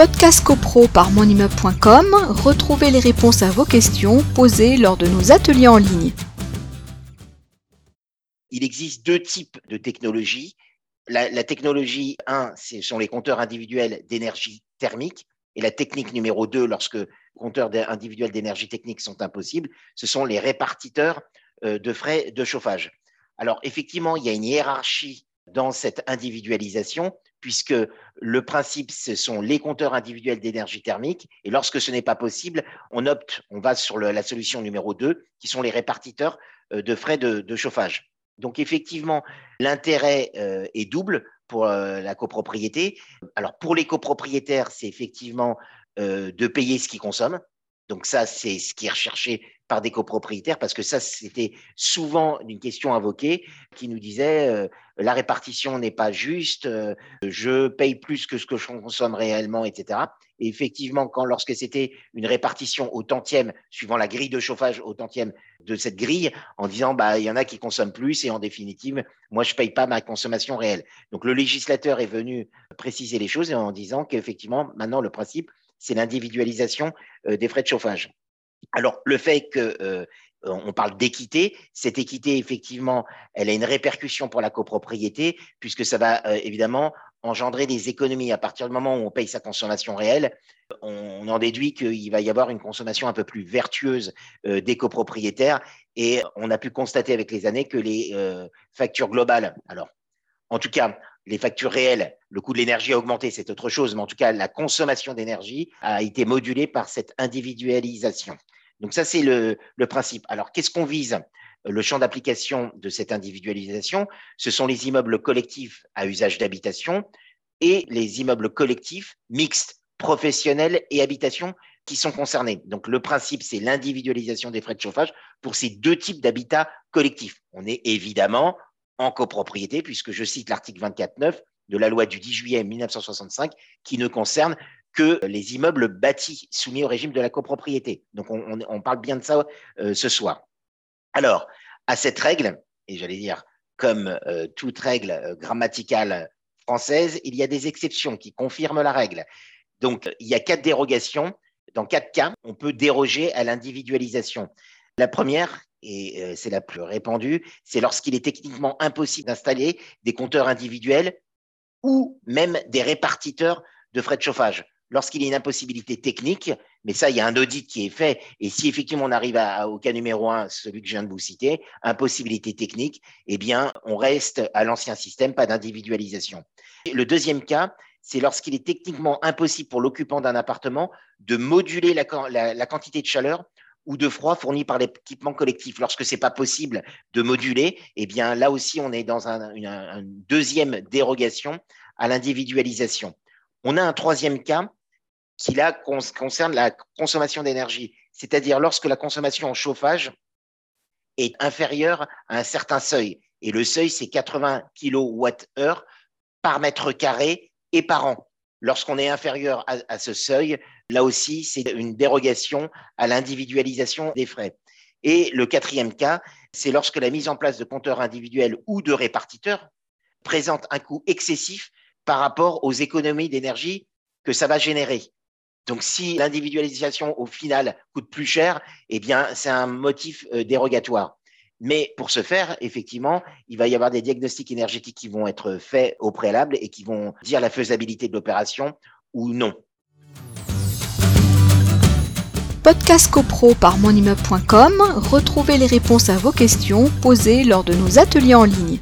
Podcast CoPro par monimmeuble.com, retrouvez les réponses à vos questions posées lors de nos ateliers en ligne. Il existe deux types de technologies. La, technologie 1, ce sont les compteurs individuels d'énergie thermique. Et la technique numéro 2, lorsque compteurs individuels d'énergie technique sont impossibles, ce sont les répartiteurs euh, de frais de chauffage. Alors effectivement, il y a une hiérarchie dans cette individualisation, puisque le principe, ce sont les compteurs individuels d'énergie thermique, et lorsque ce n'est pas possible, on opte, on va sur la solution numéro 2, qui sont les répartiteurs euh, de frais de, chauffage. Donc effectivement, l'intérêt euh, est double pour euh, la copropriété. Alors pour les copropriétaires, c'est effectivement de payer ce qu'ils consomment. Donc ça, c'est ce qui est recherché par des copropriétaires, parce que ça, c'était souvent une question invoquée qui nous disait euh, la répartition n'est pas juste, euh, je paye plus que ce que je consomme réellement, etc. Et effectivement, quand lorsque c'était une répartition au tantième, suivant la grille de chauffage au tantième de cette grille, en disant bah il y en a qui consomment plus et en définitive, moi je paye pas ma consommation réelle. Donc le législateur est venu préciser les choses en disant qu'effectivement maintenant le principe c'est l'individualisation euh, des frais de chauffage. Alors, le fait que euh, on parle d'équité, cette équité, effectivement, elle a une répercussion pour la copropriété, puisque ça va euh, évidemment engendrer des économies. À partir du moment où on paye sa consommation réelle, on, en déduit qu'il va y avoir une consommation un peu plus vertueuse euh, des copropriétaires. Et on a pu constater avec les années que les factures globales, alors en tout cas, les factures réelles, le coût de l'énergie a augmenté, c'est autre chose, mais en tout cas, la consommation d'énergie a été modulée par cette individualisation. Donc ça, c'est le, principe. Alors, qu'est-ce qu'on vise? Le champ d'application de cette individualisation, ce sont les immeubles collectifs à usage d'habitation et les immeubles collectifs mixtes, professionnels et habitation qui sont concernés. Donc le principe, c'est l'individualisation des frais de chauffage pour ces deux types d'habitats collectifs. On est évidemment en copropriété, puisque je cite l'article 24.9 de la loi du 10 juillet 1965 qui ne concerne que les immeubles bâtis soumis au régime de la copropriété. Donc on, parle bien de ça euh, ce soir. Alors, à cette règle, et j'allais dire comme euh, toute règle euh, grammaticale française, il y a des exceptions qui confirment la règle. Donc, il y a quatre dérogations. Dans quatre cas, on peut déroger à l'individualisation. La première, et c'est la plus répandue, c'est lorsqu'il est techniquement impossible d'installer des compteurs individuels ou même des répartiteurs de frais de chauffage lorsqu'il y a une impossibilité technique, mais ça, il y a un audit qui est fait, et si effectivement on arrive au cas numéro un, celui que je viens de vous citer, impossibilité technique, eh bien, on reste à l'ancien système, pas d'individualisation. Le deuxième cas, c'est lorsqu'il est techniquement impossible pour l'occupant d'un appartement de moduler la, quantité de chaleur ou de froid fourni par l'équipement collectif. Lorsque ce n'est pas possible de moduler, eh bien là aussi, on est dans une deuxième dérogation à l'individualisation. On a un troisième cas qui là concerne la consommation d'énergie, c'est-à-dire lorsque la consommation en chauffage est inférieure à un certain seuil. Et le seuil, c'est 80 kWh par mètre carré et par an. Lorsqu'on est inférieur à, ce seuil, là aussi, c'est une dérogation à l'individualisation des frais. Et le quatrième cas, c'est lorsque la mise en place de compteurs individuels ou de répartiteurs présente un coût excessif par rapport aux économies d'énergie que ça va générer. Donc, si l'individualisation au final coûte plus cher, eh bien, c'est un motif euh, dérogatoire. Mais pour ce faire, effectivement, il va y avoir des diagnostics énergétiques qui vont être faits au préalable et qui vont dire la faisabilité de l'opération ou non. Podcast CoPro par monimmeuble.com, retrouvez les réponses à vos questions posées lors de nos ateliers en ligne.